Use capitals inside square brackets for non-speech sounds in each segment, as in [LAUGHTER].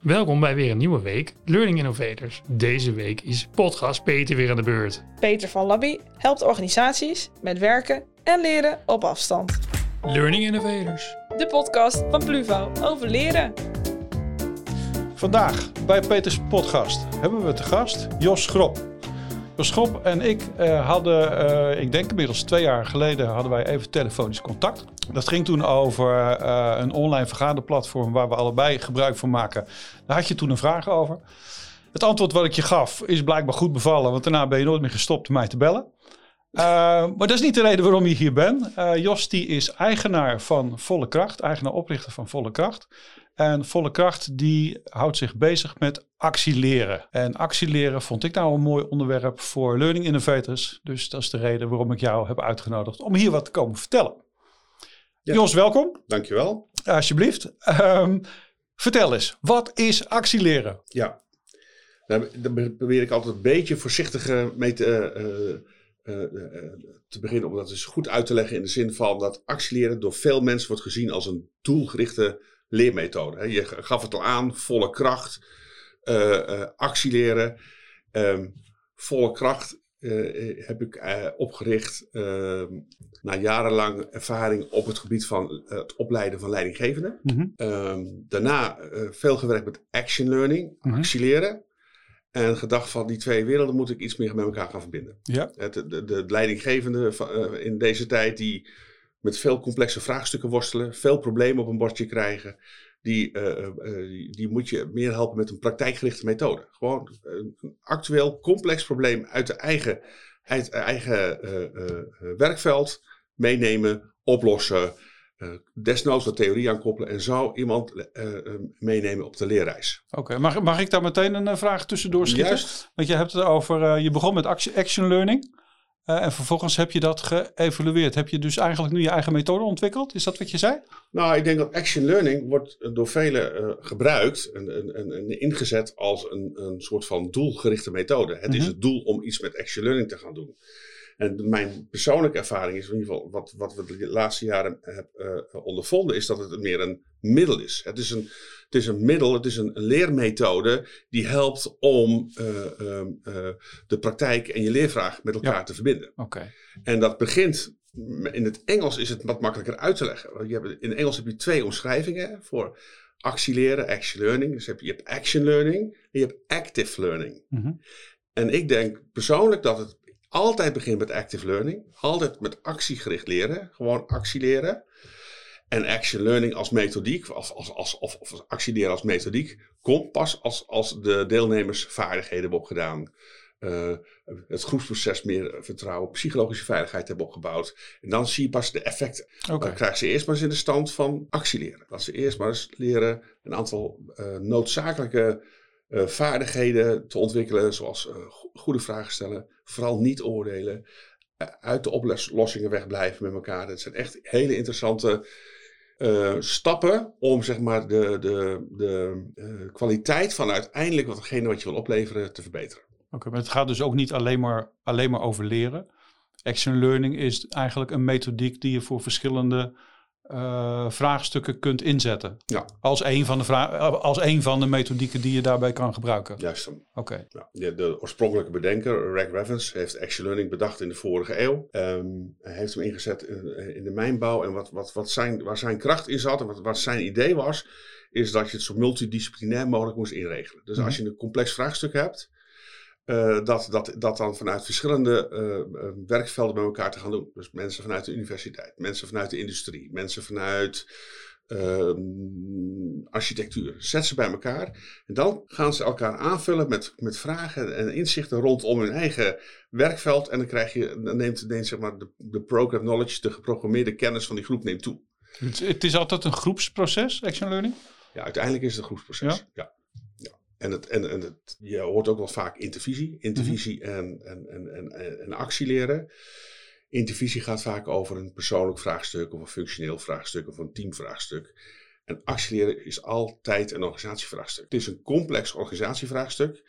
Welkom bij weer een nieuwe week Learning Innovators. Deze week is podcast Peter weer aan de beurt. Peter van Labby helpt organisaties met werken en leren op afstand. Learning Innovators. De podcast van Pluvo over leren. Vandaag bij Peters podcast hebben we te gast Jos Grop. Schop en ik uh, hadden, uh, ik denk inmiddels twee jaar geleden, hadden wij even telefonisch contact. Dat ging toen over uh, een online vergaderplatform waar we allebei gebruik van maken. Daar had je toen een vraag over. Het antwoord wat ik je gaf is blijkbaar goed bevallen, want daarna ben je nooit meer gestopt mij te bellen. maar dat is niet de reden waarom je hier bent. Jos die is eigenaar van Volle Kracht, eigenaar oprichter van Volle Kracht. En Volle Kracht die houdt zich bezig met actieleren. En actieleren vond ik nou een mooi onderwerp voor Learning Innovators. Dus dat is de reden waarom ik jou heb uitgenodigd om hier wat te komen vertellen. Ja. Jos, welkom. Dankjewel. Alsjeblieft. Um, vertel eens, wat is actieleren? Ja, daar, probeer ik altijd een beetje voorzichtig mee te, uh, uh, te beginnen om dat dus goed uit te leggen in de zin van dat actieleren door veel mensen wordt gezien als een doelgerichte leermethode. Je gaf het al aan, volle kracht, uh, actieleren. Um, volle kracht uh, heb ik opgericht ehm, na jarenlang ervaring op het gebied van het opleiden van leidinggevenden. Mm daarna veel gewerkt met action learning, mm actieleren. En gedacht van die twee werelden moet ik iets meer met elkaar gaan verbinden. Ja. Het, de, de, leidinggevende in deze tijd die met veel complexe vraagstukken worstelen, veel problemen op een bordje krijgen. Die, uh, uh, die moet je meer helpen met een praktijkgerichte methode. Gewoon een actueel complex probleem uit de eigen, uit eigen uh, werkveld meenemen, oplossen. desnoods wat theorie aankoppelen en zo iemand meenemen op de leerreis. Oké, mag, mag ik daar meteen een vraag tussendoor schieten? Juist. Want je hebt het over, je begon met action learning. Uh, en vervolgens heb je dat geëvalueerd. Heb je dus eigenlijk nu je eigen methode ontwikkeld? Is dat wat je zei? Nou, ik denk dat action learning wordt door velen uh, gebruikt en, en, en, ingezet als een, een soort van doelgerichte methode. Het is mhm. het doel om iets met action learning te gaan doen. En mijn persoonlijke ervaring is in ieder geval wat, wat we de laatste jaren hebben uh, ondervonden, is dat het meer een middel is. Het is een, het is een middel, het is een, leermethode die helpt om uh, uh, de praktijk en je leervraag met elkaar te verbinden. Okay. En dat begint, in het Engels is het wat makkelijker uit te leggen. Je hebt, in Engels heb je twee omschrijvingen voor actieleren, action learning. Dus heb je, je hebt action learning en je hebt active learning. Mm -hmm. En ik denk persoonlijk dat het altijd begint met active learning. Altijd met actiegericht leren. Gewoon actie leren. En action learning als methodiek, als, als, als, of, of actieleren als methodiek, komt pas als, als de deelnemers vaardigheden hebben opgedaan. Uh, het groepsproces meer vertrouwen, psychologische veiligheid hebben opgebouwd. En dan zie je pas de effecten. Okay. Dan krijgen ze eerst maar eens in de stand van actieleren. Dat ze eerst maar eens leren een aantal uh, noodzakelijke uh, vaardigheden te ontwikkelen, zoals goede vragen stellen, vooral niet oordelen, uit de oplossingen wegblijven met elkaar. Dat zijn echt hele interessante uh, stappen om zeg maar de, de, de kwaliteit van uiteindelijk watgene wat je wil opleveren te verbeteren. Oké, maar het gaat dus ook niet alleen maar, alleen maar over leren. Action learning is eigenlijk een methodiek die je voor verschillende uh, vraagstukken kunt inzetten. Ja. Als een van de, als een van de methodieken die je daarbij kan gebruiken. Juist. Oké. Ja, de, oorspronkelijke bedenker, Reg Revens, heeft Action Learning bedacht in de vorige eeuw. Um, hij heeft hem ingezet in, in, de mijnbouw. En wat, wat, wat zijn, waar zijn kracht in zat en wat, wat zijn idee was, is dat je het zo multidisciplinair mogelijk moest inregelen. Dus mm -hmm. als je een complex vraagstuk hebt, uh, dat, dat, dat dan vanuit verschillende uh, werkvelden bij elkaar te gaan doen. Dus mensen vanuit de universiteit, mensen vanuit de industrie, mensen vanuit uh, architectuur. Zet ze bij elkaar en dan gaan ze elkaar aanvullen met, met vragen en inzichten rondom hun eigen werkveld. En dan, krijg je, dan neemt, neemt zeg maar de, de program knowledge, de geprogrammeerde kennis van die groep neemt toe. Het, het is altijd een groepsproces, action learning? Ja, uiteindelijk is het een groepsproces. ja. ja. En, het, en, en het, je hoort ook wel vaak intervisie. Intervisie mm en, en, en, en, en actie leren. Intervisie gaat vaak over een persoonlijk vraagstuk of een functioneel vraagstuk of een teamvraagstuk. En actieleren is altijd een organisatievraagstuk. Het is een complex organisatievraagstuk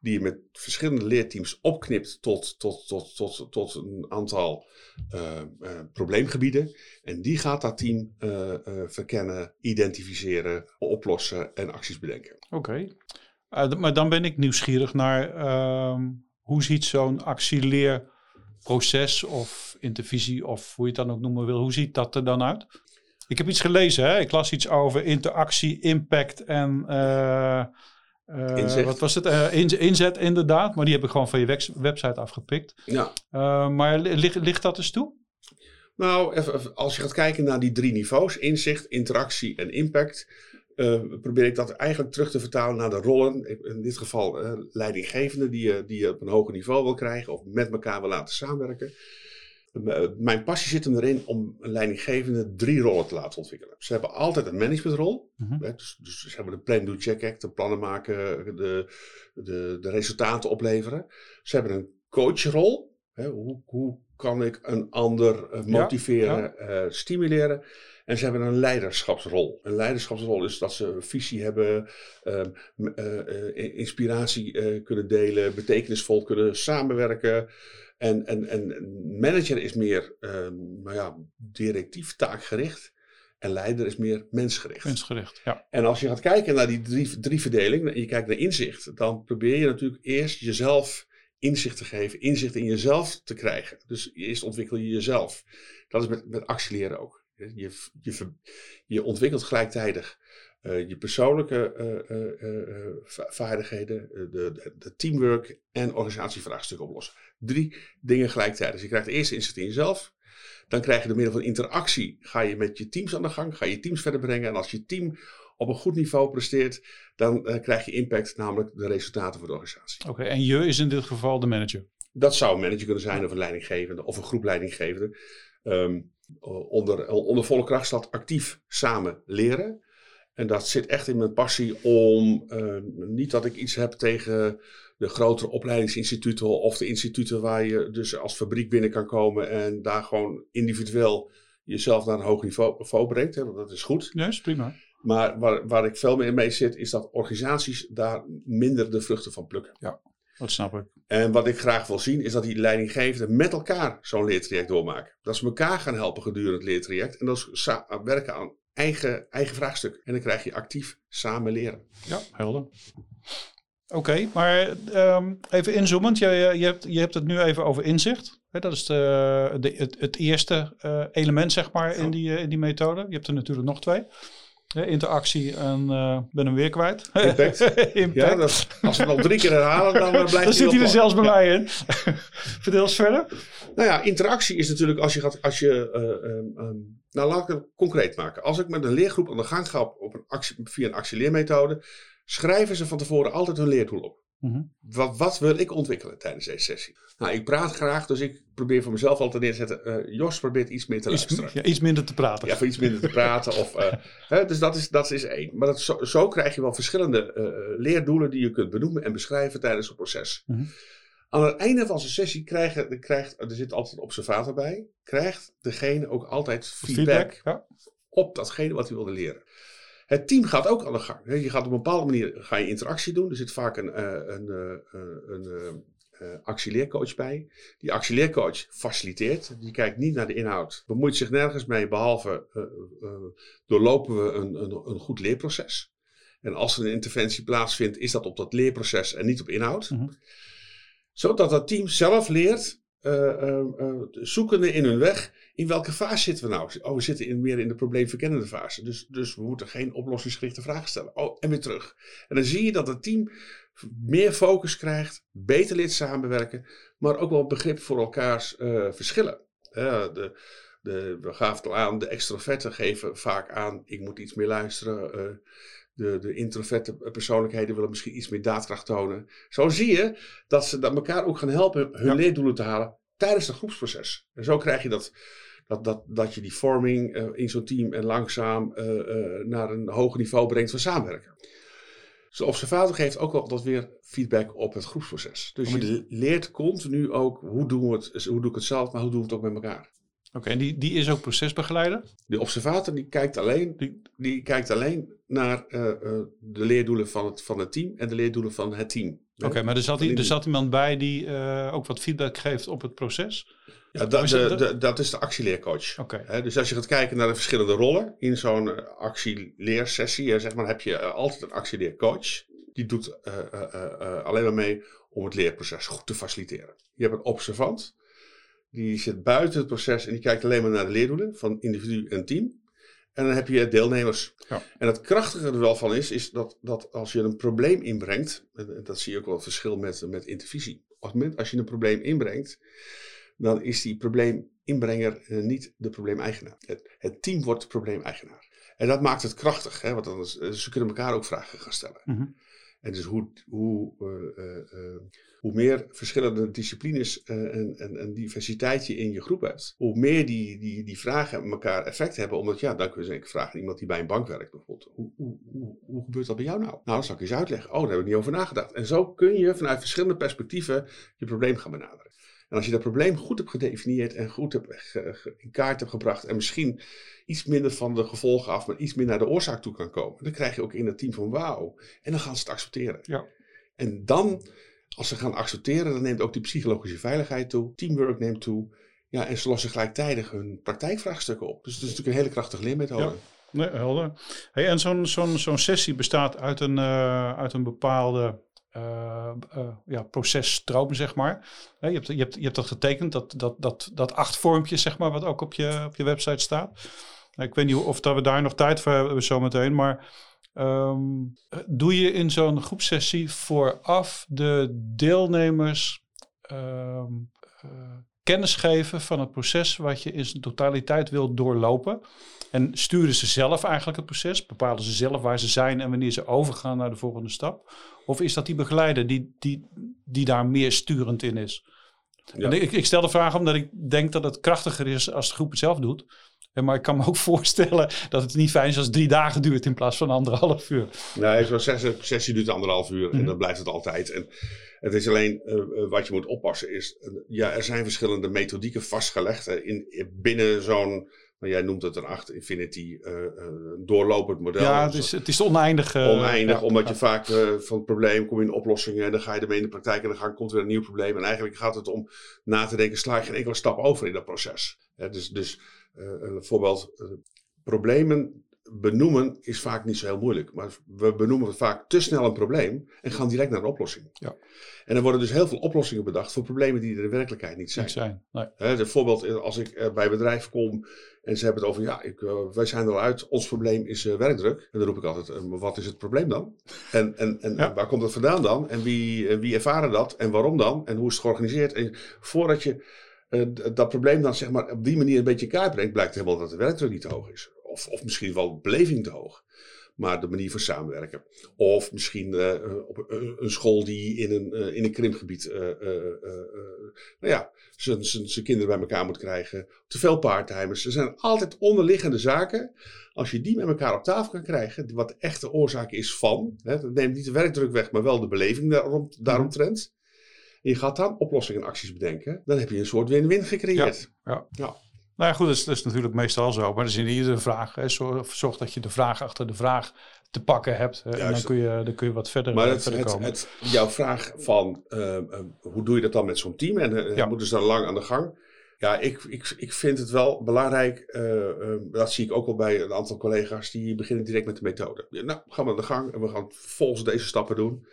die je met verschillende leerteams opknipt tot, tot, tot, tot, tot een aantal uh, uh, probleemgebieden. En die gaat dat team uh, verkennen, identificeren, oplossen en acties bedenken. Oké, okay. Maar dan ben ik nieuwsgierig naar ehm, hoe ziet zo'n actieleerproces of intervisie of hoe je het dan ook noemen wil, hoe ziet dat er dan uit? Ik heb iets gelezen, hè? ik las iets over interactie, impact en uh, uh, wat was het? Inzet inderdaad, maar die heb ik gewoon van je website afgepikt. Ja. maar ligt, ligt dat eens toe? Nou, als je gaat kijken naar die drie niveaus, inzicht, interactie en impact, probeer ik dat eigenlijk terug te vertalen naar de rollen. In dit geval leidinggevende die je, die je op een hoger niveau wil krijgen of met elkaar wil laten samenwerken. Mijn passie zit hem erin om een leidinggevende drie rollen te laten ontwikkelen. Ze hebben altijd een managementrol. Mm dus, dus, ze hebben de plan, do, check act, de plannen maken, de, de, de resultaten opleveren. Ze hebben een coachrol. Hè, hoe, hoe kan ik een ander motiveren, ja, Uh, stimuleren? En ze hebben een leiderschapsrol. Een leiderschapsrol is dat ze een visie hebben, uh, uh, inspiratie kunnen delen, betekenisvol kunnen samenwerken. En, en, en manager is meer um, nou ja, directief, taakgericht. En leider is meer mensgericht. Mensgericht, ja. En als je gaat kijken naar die drie, drie verdeling, en je kijkt naar inzicht, dan probeer je natuurlijk eerst jezelf inzicht te geven, inzicht in jezelf te krijgen. Dus eerst ontwikkel je jezelf. Dat is met, met actieleren ook. Je, je, je ontwikkelt gelijktijdig uh, je persoonlijke uh, uh, vaardigheden, de, de, de, teamwork en organisatievraagstukken oplossen. Drie dingen gelijktijdig. Dus je krijgt eerst inzicht in jezelf. Dan krijg je door middel van interactie, ga je met je teams aan de gang, ga je teams verder brengen. En als je team op een goed niveau presteert, dan krijg je impact, namelijk de resultaten voor de organisatie. Oké, en je is in dit geval de manager? Dat zou een manager kunnen zijn, of een leidinggevende, of een groep leidinggevenden. Um, onder, onder volle kracht staat actief samen leren. En dat zit echt in mijn passie om, uh, niet dat ik iets heb tegen de grotere opleidingsinstituten of de instituten waar je dus als fabriek binnen kan komen en daar gewoon individueel jezelf naar een hoog niveau, brengt. Hè, dat is goed. Ja, is prima. Maar waar, waar ik veel meer mee zit, is dat organisaties daar minder de vruchten van plukken. Ja, dat snap ik. En wat ik graag wil zien, is dat die leidinggevenden met elkaar zo'n leertraject doormaken. Dat ze elkaar gaan helpen gedurende het leertraject. En dat ze werken aan eigen, eigen vraagstuk. En dan krijg je actief samen leren. Ja, helder. Oké, maar um, even inzoomend. Je, je, hebt, je hebt het nu even over inzicht. dat is de, de, het, het eerste uh, element, zeg maar, in die, uh, in die methode. Je hebt er natuurlijk nog twee. Interactie en uh, ben hem weer kwijt. [LAUGHS] Impact. Impact. Ja, dat, als we het nog drie keer herhalen, dan blijft Dan zit hij er zelfs bij ja. mij in. [LAUGHS] Verdeel eens verder. Nou ja, interactie is natuurlijk als je gaat... Als je, um, um, nou, laat ik het concreet maken. Als ik met een leergroep aan de gang ga op een actie, via een actieleermethode, schrijven ze van tevoren altijd hun leerdoel op. Mm -hmm. wat, wat, wil ik ontwikkelen tijdens deze sessie? Nou, ik praat graag, dus ik probeer voor mezelf altijd neer te zetten. Uh, Jos probeert iets meer te iets, luisteren. Ja, iets minder te praten. Ja, voor iets minder te praten. of, uh, [LAUGHS] hè, dus dat is, dat is één. Maar dat, zo, zo, krijg je wel verschillende uh, leerdoelen die je kunt benoemen en beschrijven tijdens het proces. Mm -hmm. Aan het einde van zijn sessie krijgt, krijgt er zit altijd een observator bij, krijgt degene ook altijd feedback, feedback ja. op datgene wat hij wilde leren. Het team gaat ook aan de gang. Je gaat op een bepaalde manier ga je interactie doen. Er zit vaak een, uh, een, uh, een uh, actieleercoach bij. Die actieleercoach faciliteert. Die kijkt niet naar de inhoud. Bemoeit zich nergens mee, behalve doorlopen we een, een, een, goed leerproces. En als er een interventie plaatsvindt, is dat op dat leerproces en niet op inhoud. Mm -hmm zodat dat team zelf leert, uh, uh, uh, zoekende in hun weg, in welke fase zitten we nou? Oh, we zitten in, meer in de probleemverkennende fase. Dus, dus we moeten geen oplossingsgerichte vragen stellen. Oh, en weer terug. En dan zie je dat het team meer focus krijgt, beter leert samenwerken, maar ook wel begrip voor elkaars verschillen. de, de, we gaven het al aan, de extroverten geven vaak aan, ik moet iets meer luisteren de, de introverte persoonlijkheden willen misschien iets meer daadkracht tonen. Zo zie je dat ze dat elkaar ook gaan helpen hun ja. leerdoelen te halen tijdens het groepsproces. En zo krijg je dat, dat, dat, dat je die vorming uh, in zo'n team en langzaam uh, uh, naar een hoger niveau brengt van samenwerken. Dus de observator geeft ook altijd weer feedback op het groepsproces. Dus je leert continu ook hoe, doen we het, hoe doe ik het zelf, maar hoe doen we het ook met elkaar. Oké, en die, die is ook procesbegeleider? De observator die kijkt alleen, die, die kijkt alleen naar eh, eh, de leerdoelen van het, van het team en de leerdoelen van het team. Oké, maar er zat, er zat iemand bij die eh, ook wat feedback geeft op het proces? Ja, dat, is de, dat- de- dat is de actieleercoach. Oké. Dus als je gaat kijken naar de verschillende rollen in zo'n actieleersessie, zeg maar, heb je altijd een actieleercoach. Die doet alleen maar mee om het leerproces goed te faciliteren. Je hebt een observant, die zit buiten het proces en die kijkt alleen maar naar de leerdoelen van individu en team. En dan heb je deelnemers. Ja. En het krachtige er wel van is, is dat, dat als je een probleem inbrengt, en en dat zie je ook wel het verschil met, met intervisie. Op het moment als je een probleem inbrengt, dan is die probleeminbrenger eh, niet de probleemeigenaar. Het, het team wordt de probleemeigenaar. En dat maakt het krachtig, hè, want dan is, eh, ze kunnen elkaar ook vragen gaan stellen. Mhm. En dus hoe, hoe, eh, eh, eh, hoe meer verschillende disciplines en, en, en diversiteit je in je groep hebt, hoe meer die, die, die vragen elkaar effect hebben. Omdat ja, dan kun je zeker vragen aan iemand die bij een bank werkt bijvoorbeeld. Hoe, hoe, hoe, hoe gebeurt dat bij jou nou? Nou, dan zal ik eens uitleggen. Oh, daar heb ik niet over nagedacht. En zo kun je vanuit verschillende perspectieven je probleem gaan benaderen. En als je dat probleem goed hebt gedefinieerd en goed hebt ge- ge- in kaart hebt gebracht en misschien iets minder van de gevolgen af, maar iets meer naar de oorzaak toe kan komen, dan krijg je ook in het team van wauw. En dan gaan ze het accepteren. Ja. En dan, als ze gaan accepteren, dan neemt ook die psychologische veiligheid toe, teamwork neemt toe. Ja, en ze lossen gelijktijdig hun praktijkvraagstukken op. Dus het is natuurlijk een hele krachtige leermethode. Ja. Nee, helder. Hey, en zo'n zo'n zo'n sessie bestaat uit een, eh, uit een bepaalde eh, ja, zeg maar. Je, hebt, je, hebt, je hebt dat getekend, dat, dat, dat, dat acht vormpje, zeg maar, wat ook op je, op je website staat. Nou, ik weet niet of dat we daar nog tijd voor hebben zometeen, maar ehm, doe je in zo'n groepsessie vooraf de deelnemers eh, kennis geven van het proces wat je in zijn totaliteit wil doorlopen? En sturen ze zelf eigenlijk het proces? Bepalen ze zelf waar ze zijn en wanneer ze overgaan naar de volgende stap? Of is dat die begeleider die, die, die daar meer sturend in is? Ja. En ik, ik stel de vraag omdat ik denk dat het krachtiger is als de groep het zelf doet. En Maar ik kan me ook [LAUGHS] voorstellen dat het niet fijn is als drie dagen duurt in plaats van anderhalf uur. Nee, zo'n sessie, sessie duurt anderhalf uur en Mhm. dan blijft het altijd. En het is alleen eh, eh, wat je moet oppassen is, eh, ja, er zijn verschillende methodieken vastgelegd in, binnen zo'n, nou, jij noemt het een 8 Infinity, een doorlopend model. ja, het is, het is oneindig. eh, oneindig, ja. omdat je vaak van het probleem kom je in oplossingen en dan ga je ermee in de praktijk en dan komt er een nieuw probleem. En eigenlijk gaat het om na te denken, sla je geen enkele stap over in dat proces. Dus dus een voorbeeld, problemen benoemen is vaak niet zo heel moeilijk. Maar we benoemen vaak te snel een probleem en gaan direct naar een oplossing. Ja. En er worden dus heel veel oplossingen bedacht voor problemen die er in werkelijkheid niet zijn. Niet zijn. Nee. Hè, de voorbeeld, eh, als ik eh, bij een bedrijf kom en ze hebben het over, ja, ik, eh, wij zijn er al uit, ons probleem is werkdruk. En dan roep ik altijd, wat is het probleem dan? En, en, en Ja. waar komt het vandaan dan? En wie, wie ervaren dat? En waarom dan? En hoe is het georganiseerd? En voordat je dat probleem dan zeg maar op die manier een beetje in kaart brengt, blijkt helemaal dat de werkdruk niet te hoog is. Of, of misschien wel beleving te hoog. Maar de manier van samenwerken. Of misschien eh, op een, school die in een, eh, in een krimpgebied eh, eh, nou ja, zijn- kinderen bij elkaar moet krijgen. Te veel parttimers. Er zijn altijd onderliggende zaken. Als je die met elkaar op tafel kan krijgen, wat de echte oorzaak is van. Hè, dat neemt niet de werkdruk weg, maar wel de beleving daarom, daaromtrent. En je gaat dan oplossingen en acties bedenken. Dan heb je een soort win-win gecreëerd. Nou ja, goed, dat is, dat is natuurlijk meestal zo. Maar dat is in iedere vraag. Hè. Zorg, zorg dat je de vraag achter de vraag te pakken hebt. Hè. En dan kun, je, dan kun je wat verder, Maar eh, het, verder het, komen. het, jouw vraag van eh, eh, hoe doe je dat dan met zo'n team en Ja. moeten ze dan lang aan de gang? Ja, ik, ik, ik vind het wel belangrijk, dat zie ik ook wel bij een aantal collega's, die beginnen direct met de methode. Nou, gaan we aan de gang en we gaan volgens deze stappen doen.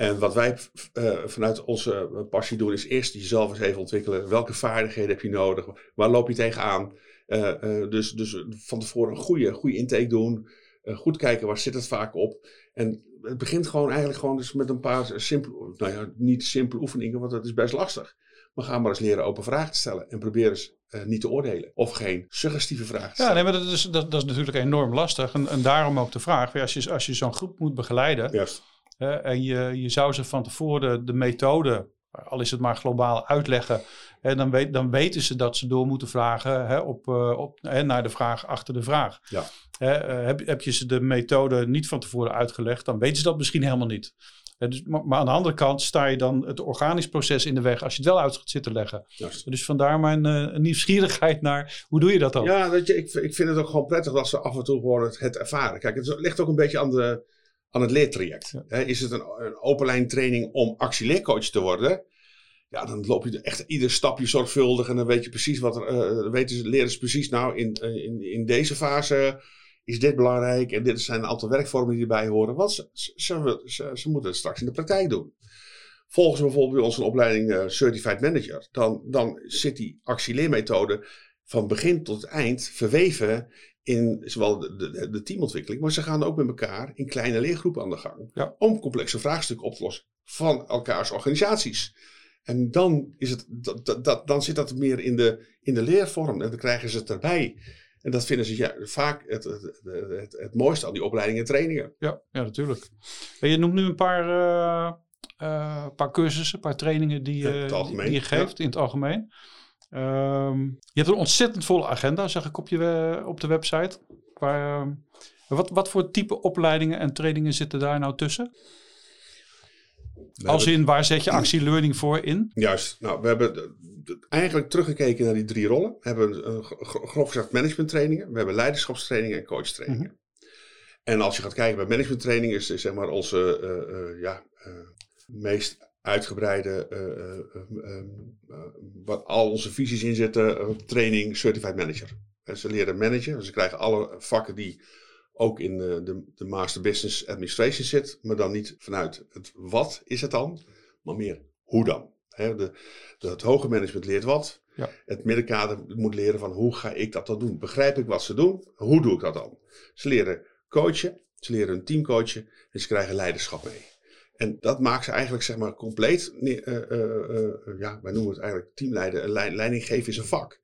En wat wij eh, vanuit onze passie doen, is eerst jezelf eens even ontwikkelen. Welke vaardigheden heb je nodig? Waar loop je tegenaan? Eh, eh, dus, dus van tevoren een goede, goede intake doen. Eh, goed kijken, waar zit het vaak op? En het begint gewoon eigenlijk gewoon dus met een paar simpele, nou ja, niet simpele oefeningen, want dat is best lastig. Maar ga maar eens leren open vragen te stellen. En probeer eens eh, niet te oordelen. Of geen suggestieve vragen te Ja, stellen. nee, maar dat is, dat, dat is natuurlijk enorm lastig. En, en daarom ook de vraag, als je, als je zo'n groep moet begeleiden Juist. En je, je zou ze van tevoren de methode, al is het maar globaal, uitleggen. Hè, dan, weet, dan weten ze dat ze door moeten vragen hè, op, eh, op, hè, naar de vraag achter de vraag. Ja. Hè, eh, heb, heb je ze de methode niet van tevoren uitgelegd, dan weten ze dat misschien helemaal niet. Dus, maar, maar aan de andere kant sta je dan het organisch proces in de weg als je het wel uit gaat zitten leggen. Juist. Dus vandaar mijn eh, nieuwsgierigheid naar hoe doe je dat dan? Ja, weet je, ik, ik vind het ook gewoon prettig dat ze af en toe gewoon het, het ervaren. Kijk, het ligt ook een beetje aan, de, aan het leertraject. Ja. Is het een, een open lijn training om actieleercoach te worden? Ja, dan loop je echt ieder stapje zorgvuldig en dan weet je precies wat er, eh, dan weten ze, leren ze precies, nou, in, eh, in, in deze fase is dit belangrijk en dit zijn een aantal werkvormen die erbij horen. Want ze, ze, ze, moeten het straks in de praktijk doen. Volgen ze bijvoorbeeld bij ons een opleiding eh, Certified Manager, dan, dan zit die actieleermethode van begin tot eind verweven in zowel de, de, de teamontwikkeling, maar ze gaan ook met elkaar in kleine leergroepen aan de gang. Ja. Om complexe vraagstukken op te lossen van elkaars organisaties. En dan, is het, dat, dat, dan zit dat meer in de, in de leervorm en dan krijgen ze het erbij. En dat vinden ze ja, vaak het, het, het, het, het mooiste aan die opleidingen en trainingen. Ja, ja natuurlijk. En je noemt nu een paar, eh, paar cursussen, een paar trainingen die, algemeen, die je geeft in het algemeen. Ehm, je hebt een ontzettend volle agenda, zag ik op, je, op de website. Qua, ehm, wat, wat voor type opleidingen en trainingen zitten daar nou tussen? We Als in, waar zet je actie learning voor in? Juist. Nou, we hebben eigenlijk teruggekeken naar die drie rollen. We hebben grof gezegd management trainingen. We hebben leiderschapstrainingen en coachtrainingen. En als je gaat kijken bij management trainingen is, is zeg maar onze eh, eh, ja, eh, meest uitgebreide, eh, eh, eh, eh, eh, wat al onze visies in zitten, eh, training Certified Manager. En ze leren managen, dus ze krijgen alle vakken die ook in de, de Master Business Administration zit, maar dan niet vanuit het wat is het dan, maar meer hoe dan. Hè, de, de, het hoge management leert wat. Ja. Het middenkader moet leren van hoe ga ik dat dan doen? Begrijp ik wat ze doen? Hoe doe ik dat dan? Ze leren coachen, ze leren een team coachen en ze krijgen leiderschap mee. En dat maakt ze eigenlijk zeg maar compleet, eh, eh, eh, ja, wij noemen het eigenlijk lei- leiding geven is een vak.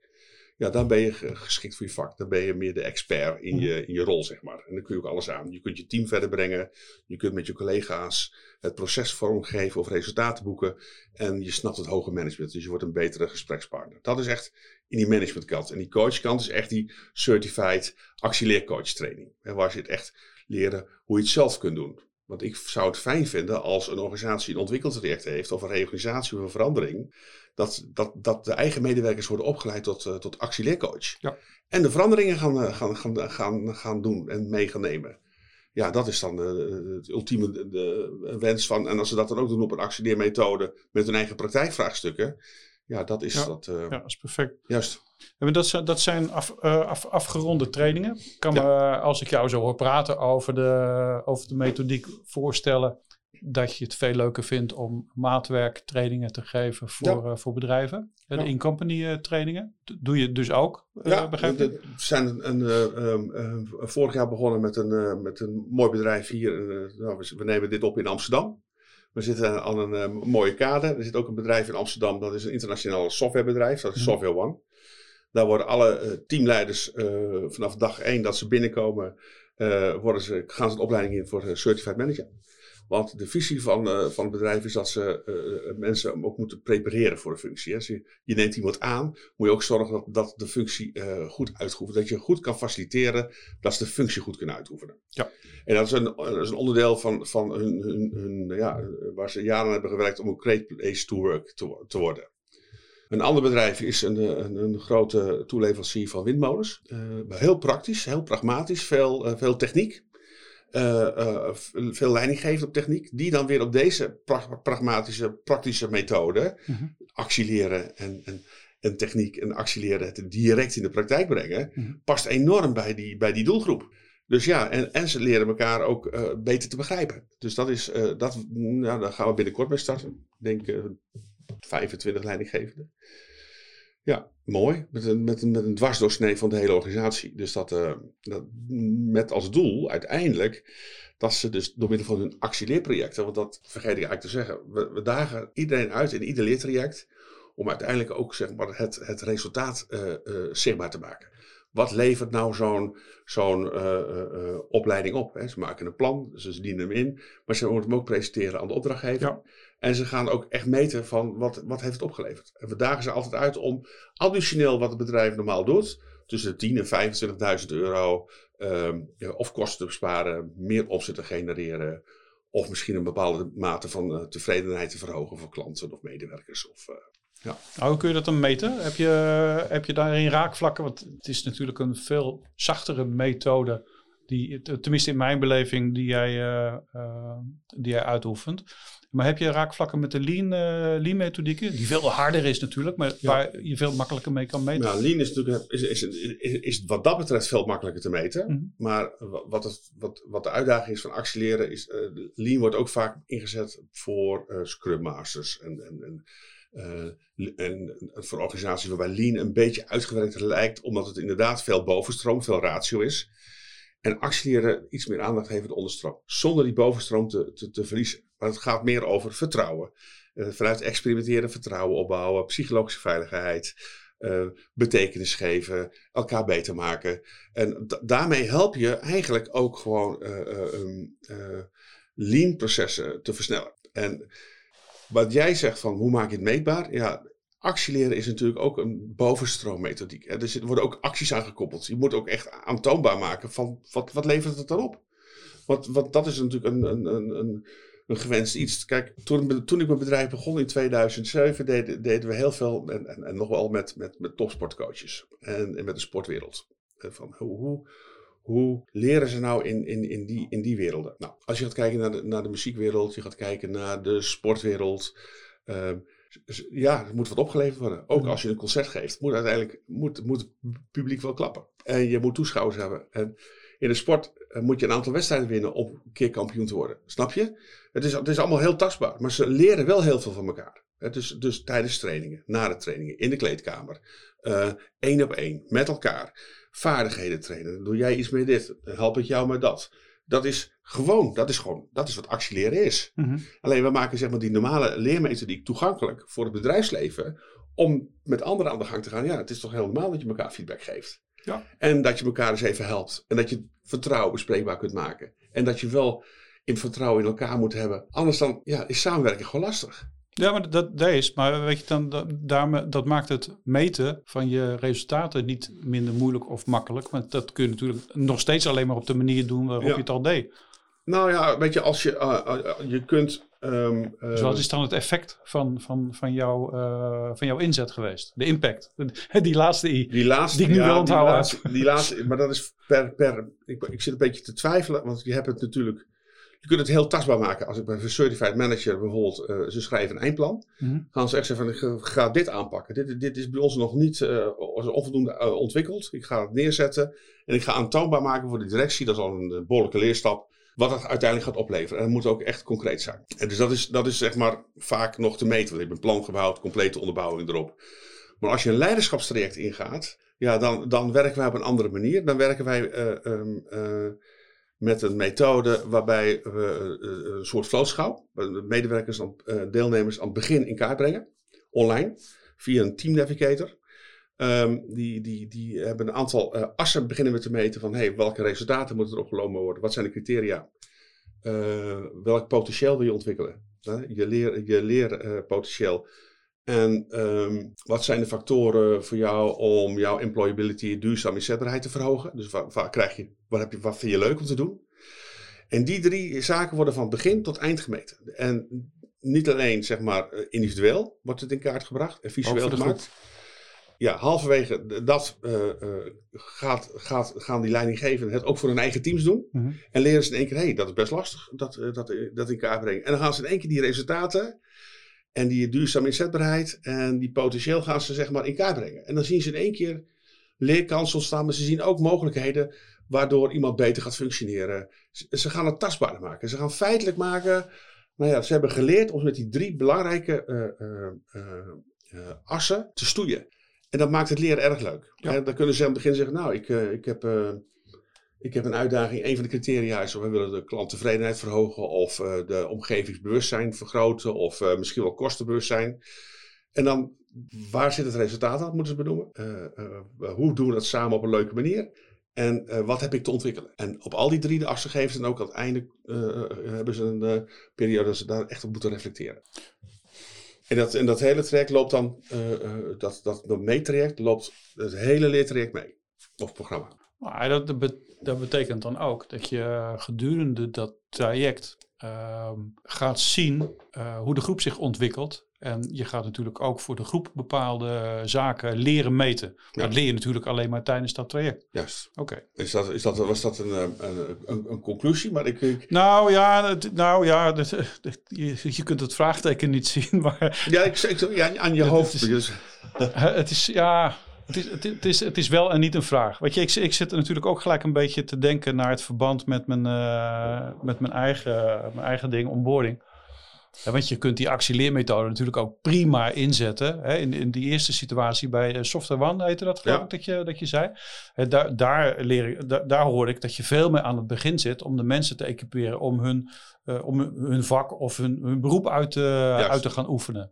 Ja, dan ben je ge- geschikt voor je vak. Dan ben je meer de expert in je, in je rol, zeg maar. En dan kun je ook alles aan. Je kunt je team verder brengen. Je kunt met je collega's het proces vormgeven of resultaten boeken. En je snapt het hoge management. Dus je wordt een betere gesprekspartner. Dat is echt in die managementkant. En die coachkant is echt die certified actieleercoach training. Waar ze het echt leren hoe je het zelf kunt doen. Want ik zou het fijn vinden als een organisatie een ontwikkeltraject heeft, of een reorganisatie of een verandering, dat, dat, dat de eigen medewerkers worden opgeleid tot, eh, tot actieleercoach. Ja. En de veranderingen gaan, eh, gaan, gaan, gaan, gaan doen en mee gaan nemen. Ja, dat is dan eh, het ultieme de, de wens van. En als ze dat dan ook doen op een actieleermethode met hun eigen praktijkvraagstukken. Ja, dat is Ja. dat. Ja, dat is perfect. Juist. Dat, zijn- dat zijn af, eh, af- afgeronde trainingen. Kan me, eh, als ik jou zo hoor praten over de, over de methodiek, voorstellen dat je het veel leuker vindt om maatwerktrainingen te geven voor, eh, voor bedrijven. De Ja. in-company trainingen. Doe je dus ook, Ja, begrijp we ik? we zijn een, een, eh, ehm, eh, vorig jaar begonnen met een, met een mooi bedrijf hier. nou, we, we nemen dit op in Amsterdam. We zitten aan een mooie kade. Er zit ook een bedrijf in Amsterdam, dat is een internationaal softwarebedrijf, dat is Mhm. Software One. Daar worden alle eh, teamleiders eh, vanaf dag één dat ze binnenkomen, eh, worden ze, gaan ze een opleiding in voor Certified Manager. Want de visie van, van het bedrijf is dat ze eh, mensen ook moeten prepareren voor de functie. Hè. Als je, je neemt iemand aan, moet je ook zorgen dat, dat de functie goed uitgeoefend Dat je goed kan faciliteren dat ze de functie goed kunnen uitoefenen. Ja. En dat is een, dat is een onderdeel van, van hun, hun, hun, ja, waar ze jaren aan hebben gewerkt om een great place to work te, te worden. Een ander bedrijf is een, een, een grote toeleverancier van windmolens. Eh, heel praktisch, heel pragmatisch, veel, eh, veel techniek. Eh, eh, veel leidinggevend op techniek. Die dan weer op deze pra- pragmatische, praktische methode Mhm. actieleren en, en, en techniek en actieleren het direct in de praktijk brengen. Mhm. Past enorm bij die, bij die doelgroep. Dus ja, en, en ze leren elkaar ook eh, beter te begrijpen. Dus dat is, eh, dat, nou, daar gaan we binnenkort mee starten. Ik denk eh 25 leidinggevenden. Ja, mooi. Met een, met een, met een dwarsdoorsnee van de hele organisatie. Dus dat, eh, dat met als doel uiteindelijk dat ze dus door middel van hun actieleerprojecten, want dat vergeet ik eigenlijk te zeggen, we, we dagen iedereen uit in ieder leertraject om uiteindelijk ook zeg maar, het, het resultaat eh, eh, zichtbaar te maken. Wat levert nou zo'n opleiding op? Hè? Ze maken een plan, ze dienen hem in, maar ze moeten hem ook presenteren aan de opdrachtgever. Ja. En ze gaan ook echt meten van wat, wat heeft het opgeleverd. En we dagen ze altijd uit om additioneel wat het bedrijf normaal doet, tussen de 10.000 en 25.000 euro, ehm, ja, of kosten te besparen, meer opzet te genereren, of misschien een bepaalde mate van eh, tevredenheid te verhogen voor klanten of medewerkers. Of, eh, Nou, hoe kun je dat dan meten? Heb je, heb je daarin raakvlakken? Want het is natuurlijk een veel zachtere methode, die, tenminste in mijn beleving, die jij, eh, die jij uitoefent. Maar heb je raakvlakken met de lean, eh, lean methodieken, die veel harder is natuurlijk, maar Ja. waar je veel makkelijker mee kan meten? Nou, lean is natuurlijk is, is, is, is wat dat betreft veel makkelijker te meten. Mhm. Maar wa- wat, het, wat, wat de uitdaging is van actieleren is, eh, lean wordt ook vaak ingezet voor eh, scrum masters en, en, en, en, en voor organisaties waarbij lean een beetje uitgewerkt lijkt, omdat het inderdaad veel bovenstroom, veel ratio is. En actieleren iets meer aandacht heeft aan de onderstroom, zonder die bovenstroom te, te, te verliezen. Maar het gaat meer over vertrouwen. Eh, vanuit experimenteren vertrouwen opbouwen, psychologische veiligheid, eh, betekenis geven, elkaar beter maken. En da- daarmee help je eigenlijk ook gewoon eh, eh, um, eh, lean processen te versnellen. En wat jij zegt van hoe maak je het meetbaar? Ja, actieleren is natuurlijk ook een bovenstroommethodiek. Dus er worden ook acties aangekoppeld. Je moet ook echt aantoonbaar maken van wat, wat levert het dan op? Want, dat is natuurlijk een, een, een, een, gewenst iets. Kijk, toen, toen ik mijn bedrijf begon in 2007, deden, deden we heel veel, en, en, nog wel met, met, met topsportcoaches en, en met de sportwereld. Van hoe, hoe, hoe leren ze nou in, in, in, die, in die werelden? Nou, als je gaat kijken naar de, naar de muziekwereld, je gaat kijken naar de sportwereld. ehm, ja, er moet wat opgeleverd worden. Ook als je een concert geeft, moet uiteindelijk moet, moet het publiek wel klappen. En je moet toeschouwers hebben. En in de sport eh, moet je een aantal wedstrijden winnen om een keer kampioen te worden. Snap je? Het is, het is allemaal heel tastbaar, maar ze leren wel heel veel van elkaar. Dus, dus tijdens trainingen, na de trainingen, in de kleedkamer, eh, één op één, met elkaar. Vaardigheden trainen. Doe jij iets met dit? Help ik jou met dat. Dat is gewoon, dat is gewoon, dat is wat actieleren is. Mhm. Alleen we maken zeg maar die normale leermethodiek toegankelijk voor het bedrijfsleven. Om met anderen aan de gang te gaan. Ja, het is toch heel normaal dat je elkaar feedback geeft. Ja. En dat je elkaar eens even helpt. En dat je vertrouwen bespreekbaar kunt maken. En dat je wel in vertrouwen in elkaar moet hebben. Anders dan ja, is samenwerken gewoon lastig. Ja, maar dat, dat is. Maar weet je, dan, dat, daarmee- dat maakt het meten van je resultaten niet minder moeilijk of makkelijk. Want dat kun je natuurlijk nog steeds alleen maar op de manier doen waarop Ja. je het al deed. Nou ja, weet je, als je, uh, uh, je kunt... Um, dus wat is dan het effect van, van, van, jouw, uh, van jouw inzet geweest? De impact. [LAUGHS] Die laatste I. Die laatste, die ik nu ja, wel onthouden die laatste, die laatste, maar dat is per... per ik, ik zit een beetje te twijfelen, want je hebt het natuurlijk... Je kunt het heel tastbaar maken. Als ik bij een certified manager bijvoorbeeld, uh, ze schrijven een eindplan. Mm-hmm. Gaan ze echt zeggen van, ik ga dit aanpakken. Dit, dit is bij ons nog niet uh, onvoldoende uh, ontwikkeld. Ik ga het neerzetten en ik ga aantoonbaar maken voor de directie. Dat is al een behoorlijke leerstap. Wat het uiteindelijk gaat opleveren. En dat moet ook echt concreet zijn. En dus dat is, dat is zeg maar vaak nog te meten. Want je hebt een plan gebouwd, complete onderbouwing erop. Maar als je een leiderschapstraject ingaat, ja, dan, dan werken wij op een andere manier. Dan werken wij uh, um, uh, met een methode waarbij we uh, een soort vlootschouw, medewerkers en deelnemers aan het begin in kaart brengen, online, via een team navigator. Um, die, die, die hebben een aantal assen beginnen we te meten van hey, welke resultaten moeten er opgelopen worden, wat zijn de criteria, welk potentieel wil je ontwikkelen, je, leer, je leerpotentieel. En um, wat zijn de factoren voor jou om jouw employability, duurzaam inzetbaarheid te verhogen? Dus waar, waar, krijg je, waar, heb je, wat vind je leuk om te doen? En die drie zaken worden van begin tot eind gemeten. En niet alleen zeg maar individueel wordt het in kaart gebracht en visueel gemaakt. Ja, halverwege dat uh, uh, gaat, gaat, gaan die leidinggevenden het ook voor hun eigen teams doen. Mm-hmm. En leren ze in één keer, hé, hey, dat is best lastig, dat, dat, dat in kaart brengen. En dan gaan ze in één keer die resultaten en die duurzame inzetbaarheid en die potentieel gaan ze zeg maar in kaart brengen. En dan zien ze in één keer leerkansen ontstaan, maar ze zien ook mogelijkheden waardoor iemand beter gaat functioneren. Ze, gaan het tastbaarder maken. Ze gaan feitelijk maken. Nou ja, ze hebben geleerd om met die drie belangrijke uh, uh, assen te stoeien. En dat maakt het leren erg leuk. Ja. En dan kunnen ze aan het begin zeggen, nou, ik, ik, heb, ik heb een uitdaging. Een van de criteria is, we willen de klanttevredenheid verhogen of de omgevingsbewustzijn vergroten of misschien wel kostenbewustzijn. En dan, waar zit het resultaat aan, moeten ze benoemen. hoe doen we dat samen op een leuke manier? En wat heb ik te ontwikkelen? En op al die drie de assen geven ze dan ook aan het einde hebben ze een periode dat ze daar echt op moeten reflecteren. En dat, en dat hele traject loopt dan, dat, dat, dat meetraject loopt het hele leertraject mee. Of programma. Maar dat, dat betekent dan ook dat je gedurende dat traject ehm, gaat zien eh, hoe de groep zich ontwikkelt. En je gaat natuurlijk ook voor de groep bepaalde zaken leren meten. Ja. Dat leer je natuurlijk alleen maar tijdens dat traject. Juist. Oké. Is dat, is dat, was dat een, eh, een, een, een conclusie? Maar ik, ik- Nou ja, het, nou, ja [LAUGHS] je, je kunt het vraagteken niet zien, [LAUGHS] maar ja, ik, ik, ja, aan je Het hoofd. is- dus- [LAUGHS] het is ja. Het is, het, is, het, is, wel en niet een vraag. Weet je, ik, ik zit natuurlijk ook gelijk een beetje te denken naar het verband met mijn, eh, met mijn, eigen, mijn eigen ding, onboarding. Ja, want je kunt die actieleermethode natuurlijk ook prima inzetten. Hè, in, in die eerste situatie bij eh, Software One heette dat geloof Ja. ik dat je, dat je zei. Hè, daar, daar, leer ik, daar, daar hoor ik dat je veel meer aan het begin zit om de mensen te equiperen om hun, eh, om hun- vak of hun, hun beroep uit te, uit te gaan oefenen.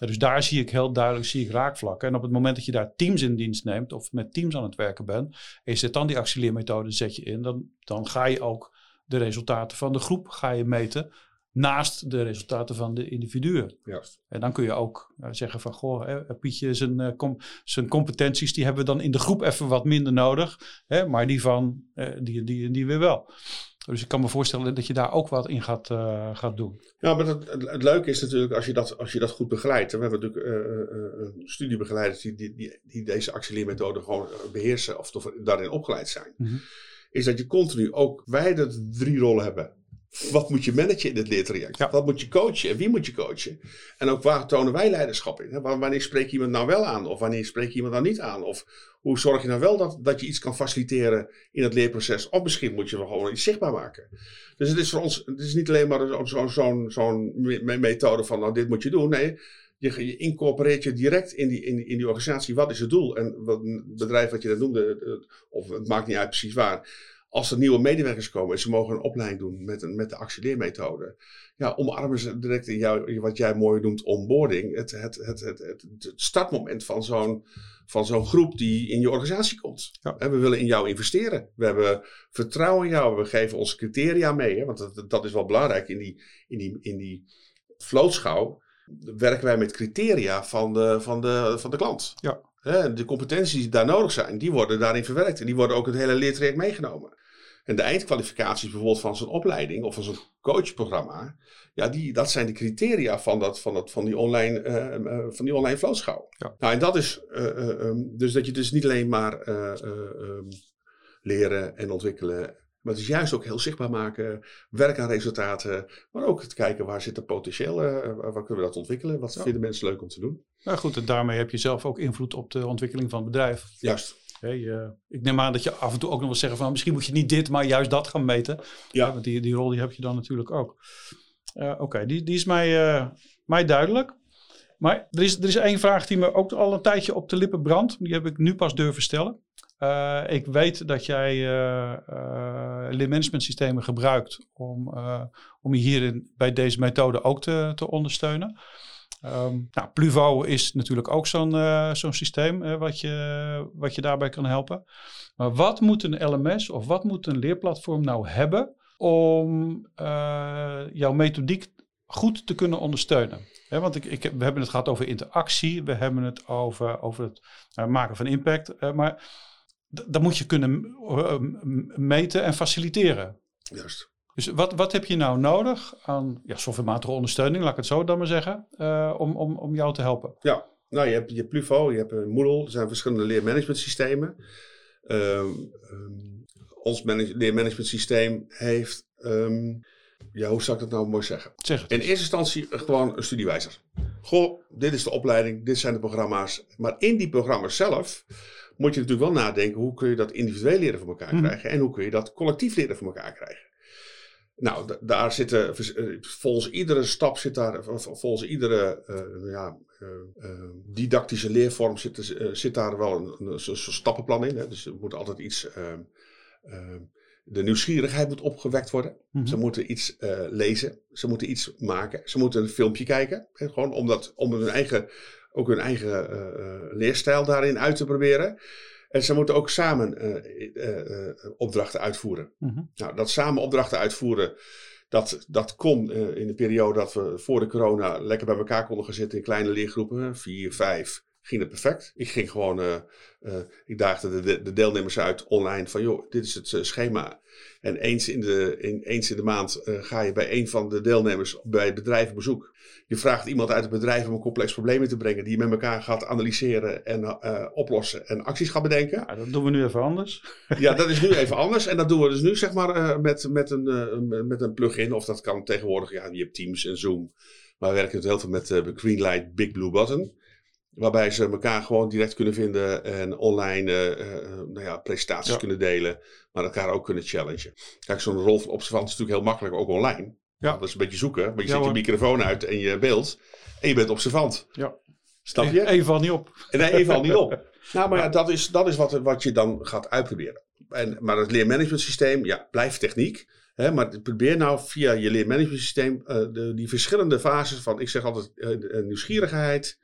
Ja, dus daar zie ik heel duidelijk zie ik raakvlakken. En op het moment dat je daar teams in dienst neemt of met teams aan het werken bent en je zet dan die actieleermethode zet je in, dan, dan ga je ook de resultaten van de groep ga je meten naast de resultaten van de individuen. Juist. En dan kun je ook eh, zeggen van, goh, hè, Pietje zijn, eh, com- zijn competenties, die hebben we dan in de groep even wat minder nodig. Hè, maar die van, eh, die, die, die weer wel. Dus ik kan me voorstellen dat je daar ook wat in gaat, eh, gaat doen. Ja, maar het, het, het leuke is natuurlijk als je dat, als je dat goed begeleidt. We hebben natuurlijk eh, eh, eh, studiebegeleiders die, die, die, die deze actieleermethode gewoon eh, beheersen of, daarin opgeleid zijn. Mhm. Is dat je continu ook, wij de drie rollen hebben. Wat moet je managen in dit leertraject? Ja. Wat moet je coachen en wie moet je coachen? En ook waar tonen wij leiderschap in? Hè? Wanneer spreek je iemand nou wel aan of wanneer spreek je iemand nou niet aan? Of hoe zorg je nou wel dat, dat je iets kan faciliteren in het leerproces? Of misschien moet je wel gewoon iets zichtbaar maken. Dus het is voor ons, het is niet alleen maar zo'n zo, zo'n zo'n me- methode van nou dit moet je doen. Nee, je, je incorporeert je direct in die, in, die, in die organisatie. Wat is het doel? En wat een bedrijf wat je dat noemde, of het maakt niet uit precies waar. Als er nieuwe medewerkers komen en ze mogen een opleiding doen met, een, met de actieleermethode. Ja, omarmen ze direct in jou, wat jij mooi noemt onboarding. Het, het, het, het, het, startmoment van zo'n, van zo'n groep die in je organisatie komt. Ja. We willen in jou investeren. We hebben vertrouwen in jou. We geven onze criteria mee. Hè, want dat, dat is wel belangrijk in die, in die, in die vlootschouw. Werken wij met criteria van de, van de, van de klant. Ja. De competenties die daar nodig zijn, die worden daarin verwerkt. En die worden ook het hele leertraject meegenomen. En de eindkwalificaties bijvoorbeeld van zo'n opleiding of van zo'n coachprogramma. Ja, die, dat zijn de criteria van, dat, van, dat, van die online, eh, van die online vlootschouw. Ja. Nou, en dat is eh, eh, ehm, dus dat je dus niet alleen maar eh, eh, ehm, leren en ontwikkelen. Maar het is juist ook heel zichtbaar maken, werken aan resultaten. Maar ook te kijken waar zit er potentieel, waar waar kunnen we dat ontwikkelen? Wat Ja. vinden mensen leuk om te doen? Nou goed, en daarmee heb je zelf ook invloed op de ontwikkeling van het bedrijf. Juist. Je- ik neem aan dat je af en toe ook nog wel zeggen van misschien moet je niet dit, maar juist dat gaan meten. Ja. Hè, want die, die rol die heb je dan natuurlijk ook. Eh, Oké, die, die is mij, eh, mij duidelijk. Maar er is, er is één vraag die me ook al een tijdje op de lippen brandt. Die heb ik nu pas durven stellen. Eh, ik weet dat jij leermanagement systemen gebruikt om, om je hierin bij deze methode ook te, te ondersteunen. Ehm, nou, Pluvo is natuurlijk ook zo'n eh, zo'n systeem eh, wat, je, wat je daarbij kan helpen. Maar wat moet een LMS of wat moet een leerplatform nou hebben om eh, jouw methodiek goed te kunnen ondersteunen? Want ik, ik, we hebben het gehad over interactie, we hebben het over, over het maken van impact. maar dat moet je kunnen meten en faciliteren. Juist. Dus wat, wat heb je nou nodig aan ja, softwarematige ondersteuning, laat ik het zo dan maar zeggen, eh, om, om, om jou te helpen? Ja, nou je hebt, je hebt Pluvo, je hebt Moodle. Er zijn verschillende leermanagement systemen. Ehm, ehm, ons manage- leermanagement systeem heeft, ehm, ja hoe zou ik dat nou mooi zeggen? Zeg. In eerste instantie gewoon een studiewijzer. Goh, dit is de opleiding, dit zijn de programma's. Maar in die programma's zelf moet je natuurlijk wel nadenken hoe kun je dat individueel leren voor elkaar Mhm. krijgen en hoe kun je dat collectief leren voor elkaar krijgen. Nou, da- daar zitten, eh, volgens iedere stap zit daar, volgens iedere eh, ja, eh, didactische leervorm zit, zit daar wel een, een, zo'n stappenplan in. Hè? Dus er moet altijd iets, de nieuwsgierigheid moet opgewekt worden. Mhm. Ze moeten iets lezen, ze moeten iets maken, ze moeten een filmpje kijken. Hè? Gewoon om, dat, om hun eigen, ook hun eigen leerstijl daarin uit te proberen. En ze moeten ook samen eh, eh, eh, opdrachten uitvoeren. Mhm. Nou, dat samen opdrachten uitvoeren, dat, dat kon in de periode dat we voor de corona lekker bij elkaar konden gaan zitten in kleine leergroepen, vier, vijf, ging het perfect. Ik ging gewoon, eh, eh, ik daagde de, de, de deelnemers uit online van, joh, dit is het eh, schema. En eens in de, in, eens in de maand ga je bij een van de deelnemers bij het bedrijf op bezoek. Je vraagt iemand uit het bedrijf om een complex probleem in te brengen, die je met elkaar gaat analyseren en oplossen en acties gaat bedenken. Ja, dat doen we nu even anders. Ja, dat is nu [LAUGHS] even anders. En dat doen we dus nu zeg maar met, met, een, met een plugin. Of dat kan tegenwoordig, ja, je hebt Teams en Zoom. Maar we werken het heel veel met Greenlight Big Blue Button. Waarbij ze elkaar gewoon direct kunnen vinden en online eh, eh, nou ja, presentaties Ja. kunnen delen. Maar elkaar ook kunnen challengen. Kijk, zo'n rol van observant is natuurlijk heel makkelijk, ook online. Ja. Dat is een beetje zoeken. Maar je Ja, zet je microfoon uit en je beeld. En je bent observant. Ja. Snap je? Even valt niet op. En nee, even al niet op. [LAUGHS] Nou, maar ja, dat is, dat is wat, wat je dan gaat uitproberen. En, maar het leermanagement systeem, ja, blijft techniek. Hè, maar probeer nou via je leermanagement systeem eh, de, die verschillende fases van, ik zeg altijd, eh, eh, nieuwsgierigheid.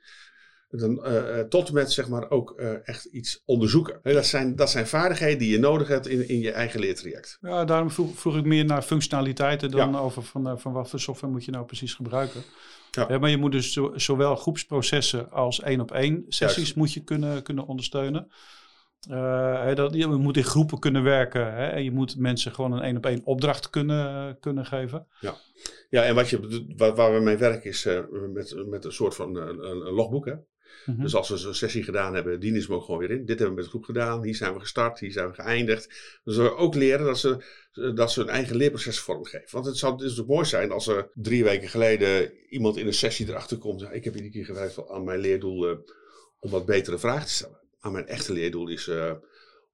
Dan, eh, eh, tot en met zeg maar ook eh, echt iets onderzoeken. Dat, zijn, dat zijn vaardigheden die je nodig hebt in, in je eigen leertraject. Ja, daarom vroeg, vroeg ik meer naar functionaliteiten dan Ja. over van, van wat voor software moet je nou precies gebruiken. Ja. Ja, maar je moet dus zo- zowel groepsprocessen als één op één sessies Juist. moet je kunnen, kunnen ondersteunen. Hè, dat, je moet in groepen kunnen werken hè, en je moet mensen gewoon een één op één opdracht kunnen, kunnen geven. Ja, en wat je, waar, waar we mee werken is met, met een soort van een, een logboek. Hè? Mhm. Dus als we zo'n sessie gedaan hebben, dienen ze hem ook gewoon weer in. Dit hebben we met de groep gedaan, hier zijn we gestart, hier zijn we geëindigd. Dus we ook leren dat ze, dat ze hun eigen leerproces vormgeven. Want het zou ook mooi zijn als er drie weken geleden iemand in een sessie erachter komt. Ik heb iedere keer gewerkt aan mijn leerdoel eh, om wat betere vragen te stellen. Maar mijn echte leerdoel is eh,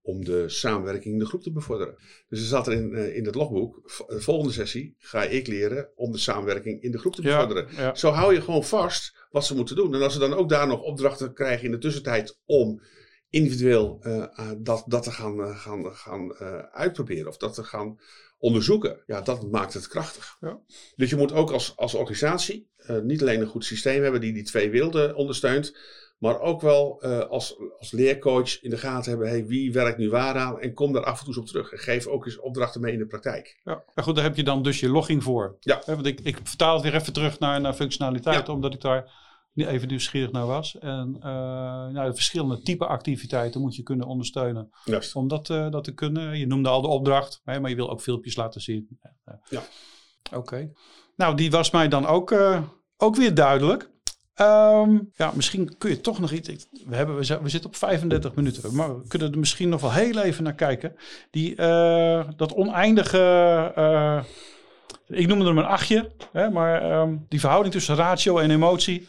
om de samenwerking in de groep te bevorderen. Dus er zat er in, eh, in het logboek, de volgende sessie ga ik leren om de samenwerking in de groep te bevorderen. ja. Zo hou je gewoon vast wat ze moeten doen. En als ze dan ook daar nog opdrachten krijgen in de tussentijd om individueel eh, eh, dat, dat te gaan, eh, gaan, gaan eh, uitproberen of dat te gaan onderzoeken, ja, dat maakt het krachtig. Ja. Dus je moet ook als, als organisatie eh, niet alleen een goed systeem hebben die die twee wilden ondersteunt, maar ook wel eh, als, als leercoach in de gaten hebben, hey, wie werkt nu waaraan en kom daar af en toe eens op terug. En geef ook eens opdrachten mee in de praktijk. Ja. Maar goed, daar heb je dan dus je logging voor. Ja. Want ik, ik vertaal het weer even terug naar, naar functionaliteit, Ja. omdat ik daar niet even nieuwsgierig naar was. En eh, nou, de verschillende type activiteiten moet je kunnen ondersteunen. Juist. Om dat, eh, dat te kunnen. Je noemde al de opdracht, hè, maar je wil ook filmpjes laten zien. Ja. Oké. Nou, die was mij dan ook, ook weer duidelijk. Ehm, ja, misschien kun je toch nog iets. We, hebben, we, zi- we zitten op 35 minuten, maar we kunnen er misschien nog wel heel even naar kijken. Die, eh, dat oneindige. eh, ik noem hem een achtje, hè, maar ehm, die verhouding tussen ratio en emotie.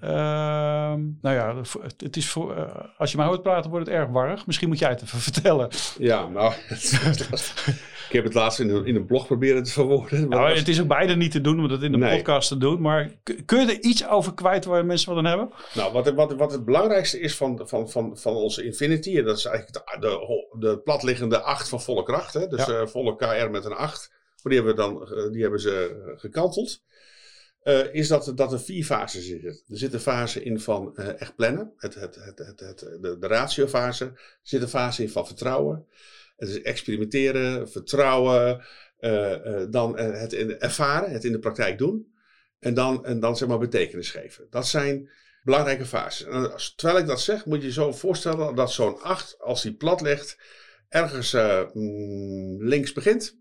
Ehm, nou ja, het- het is voor, eh, als je mij hoort praten, wordt het erg warrig. Misschien moet jij het even [LAUGHS] vertellen. Ja, nou, [LAUGHS] ik heb het laatst in een, in een blog proberen te verwoorden. maar Nou, het is ook beide niet te doen om dat in de Nee. podcast te doen. Maar kun je er iets over kwijt waar mensen wat aan hebben? Nou, wat, wat, wat het belangrijkste is van, van, van, van onze Infinity, en dat is eigenlijk de, de, de platliggende 8 van volle kracht, hè? dus Ja. eh, volle KR met een 8, maar die hebben, we dan, eh, die hebben ze eh, gekanteld, is dat, dat er vier fases in zitten. Er zit een fase in van echt plannen, het, het, het, het, het, de, de ratiofase, er zit een fase in van vertrouwen, het is experimenteren, vertrouwen, eh, eh, dan eh, het in, ervaren, het in de praktijk doen. En dan, en dan zeg maar betekenis geven. Dat zijn belangrijke fases. En als, terwijl ik dat zeg, moet je je zo voorstellen dat zo'n 8, als die plat ligt, ergens mm, links begint.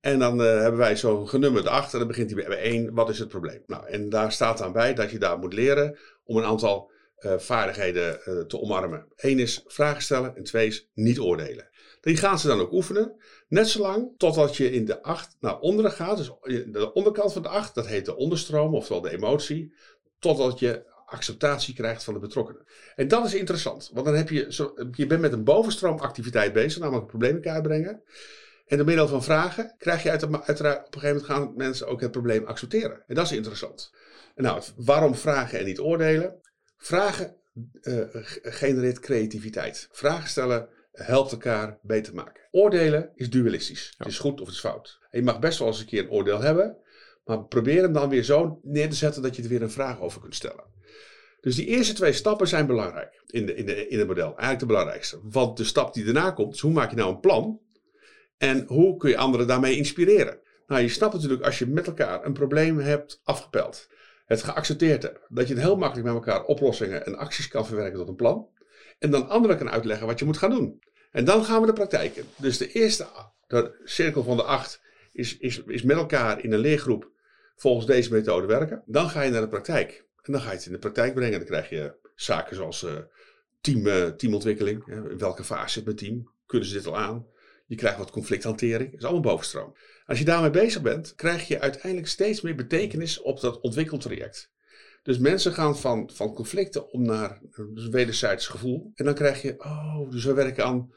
En dan hebben wij zo'n genummerde 8 en dan begint hij bij 1. Wat is het probleem? Nou, en daar staat dan bij dat je daar moet leren om een aantal vaardigheden te omarmen. Eén is vragen stellen en twee is niet oordelen. Die gaan ze dan ook oefenen. Net zolang totdat je in de 8 naar onderen gaat. Dus de onderkant van de 8, dat heet de onderstroom, oftewel de emotie. Totdat je acceptatie krijgt van de betrokkenen. En dat is interessant, want dan heb je, zo, je bent met een bovenstroomactiviteit bezig, namelijk een probleem in brengen. En door middel van vragen krijg je uit, uiteraard op een gegeven moment gaan mensen ook het probleem accepteren. En dat is interessant. En nou, waarom vragen en niet oordelen? Vragen g- genereert creativiteit. Vragen stellen helpt elkaar beter maken. Oordelen is dualistisch. Het is goed of het is fout. En je mag best wel eens een keer een oordeel hebben, maar probeer hem dan weer zo neer te zetten dat je er weer een vraag over kunt stellen. Dus die eerste twee stappen zijn belangrijk in, de, in, de, in het model. Eigenlijk de belangrijkste. Want de stap die daarna komt, is hoe maak je nou een plan? En hoe kun je anderen daarmee inspireren? Nou, je snapt natuurlijk als je met elkaar een probleem hebt afgepeld. het geaccepteerd hebt. Dat je het heel makkelijk met elkaar oplossingen en acties kan verwerken tot een plan. En dan anderen kan uitleggen wat je moet gaan doen. En dan gaan we de praktijk in. Dus de eerste cirkel van de acht is, is, is met elkaar in een leergroep volgens deze methode werken. Dan ga je naar de praktijk. En dan ga je het in de praktijk brengen. Dan krijg je zaken zoals uh, team, uh, teamontwikkeling. In welke fase zit mijn team? Kunnen ze dit al aan? Je krijgt wat conflicthantering. Dat is allemaal bovenstroom. Als je daarmee bezig bent, krijg je uiteindelijk steeds meer betekenis op dat ontwikkeltraject. Dus mensen gaan van, van conflicten om naar een wederzijds gevoel. En dan krijg je, oh, dus we werken aan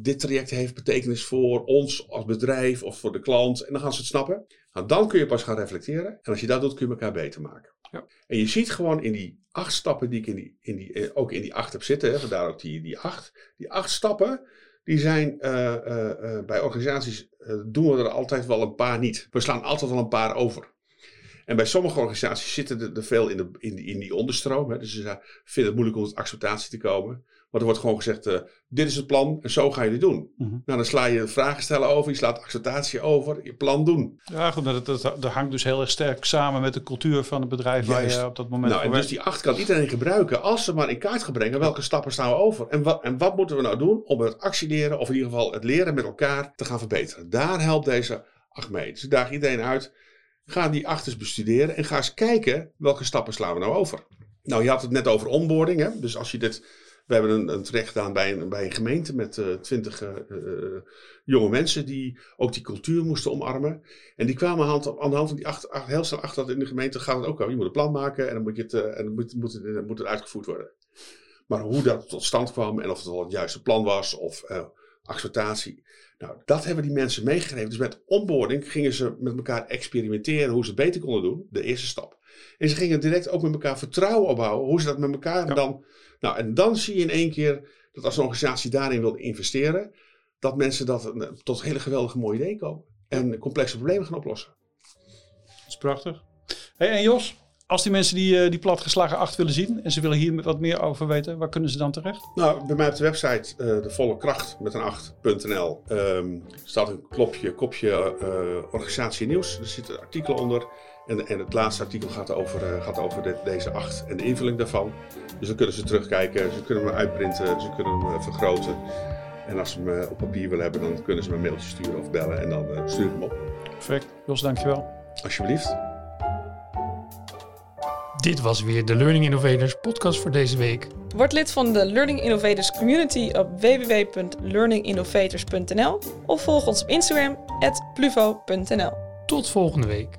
dit traject heeft betekenis voor ons als bedrijf of voor de klant. En dan gaan ze het snappen. Nou, dan kun je pas gaan reflecteren. En als je dat doet, kun je elkaar beter maken. Ja. En je ziet gewoon in die acht stappen die ik in die, in die, eh, ook in die acht heb zitten, hè, vandaar ook die, die acht. Die acht stappen, die zijn uh, uh, bij organisaties, doen we er altijd wel een paar niet. We slaan altijd wel een paar over. En bij sommige organisaties zitten er, veel in, de, in, die, in die onderstroom. Hè. Dus ze vinden het moeilijk om tot acceptatie te komen. Maar er wordt gewoon gezegd, uh, dit is het plan en zo gaan jullie doen. Mm Nou, dan sla je vragen stellen over, je slaat acceptatie over, je plan doen. Ja, goed, dat, dat, dat, hangt dus heel erg sterk samen met de cultuur van het bedrijf waar je op dat moment Nou, en dus die acht kan iedereen gebruiken als ze maar in kaart gaan brengen welke stappen staan we over. En wat, en wat moeten we nou doen om het actieleren, of in ieder geval het leren met elkaar te gaan verbeteren. Daar helpt deze acht mee. Dus ik daag iedereen uit, ga die achters bestuderen en ga eens kijken welke stappen slaan we nou over. Nou, je had het net over onboarding, hè? dus als je dit we hebben een, een traject gedaan bij een, bij een gemeente met uh, twintig uh, uh, jonge mensen die ook die cultuur moesten omarmen. En die kwamen aan, de hand van die acht, acht, heel snel achter dat in de gemeente gaat het ook wel. Je moet een plan maken en dan moet, je het, en moet, moet, het, moet het uitgevoerd worden. Maar hoe dat tot stand kwam en of het wel het juiste plan was of acceptatie. Nou, dat hebben die mensen meegegeven. Dus met onboarding gingen ze met elkaar experimenteren hoe ze het beter konden doen. De eerste stap. En ze gingen direct ook met elkaar vertrouwen opbouwen. Hoe ze dat met elkaar dan nou, en dan zie je in één keer dat als een organisatie daarin wil investeren, dat mensen dat, eh, tot hele geweldige mooie ideeën komen. En complexe problemen gaan oplossen. Dat is prachtig. Hey, en Jos, als die mensen die, eh, die platgeslagen acht willen zien en ze willen hier wat meer over weten, waar kunnen ze dan terecht? Nou, bij mij op de website uh, de volle kracht met een 8.nl um, staat een klopje, kopje uh, organisatie nieuws. Er zitten artikelen onder. En, en het laatste artikel gaat over, uh, gaat over deze acht en de invulling daarvan. Dus dan kunnen ze terugkijken, ze kunnen hem uitprinten, ze kunnen hem vergroten. En als ze hem op papier willen hebben, dan kunnen ze me een mailtje sturen of bellen en dan stuur ik hem op. Perfect. Jos, dankjewel. Alsjeblieft. Dit was weer de Learning Innovators podcast voor deze week. Word lid van de Learning Innovators community op www.learninginnovators.nl of volg ons op Instagram @pluvo.nl. Tot volgende week.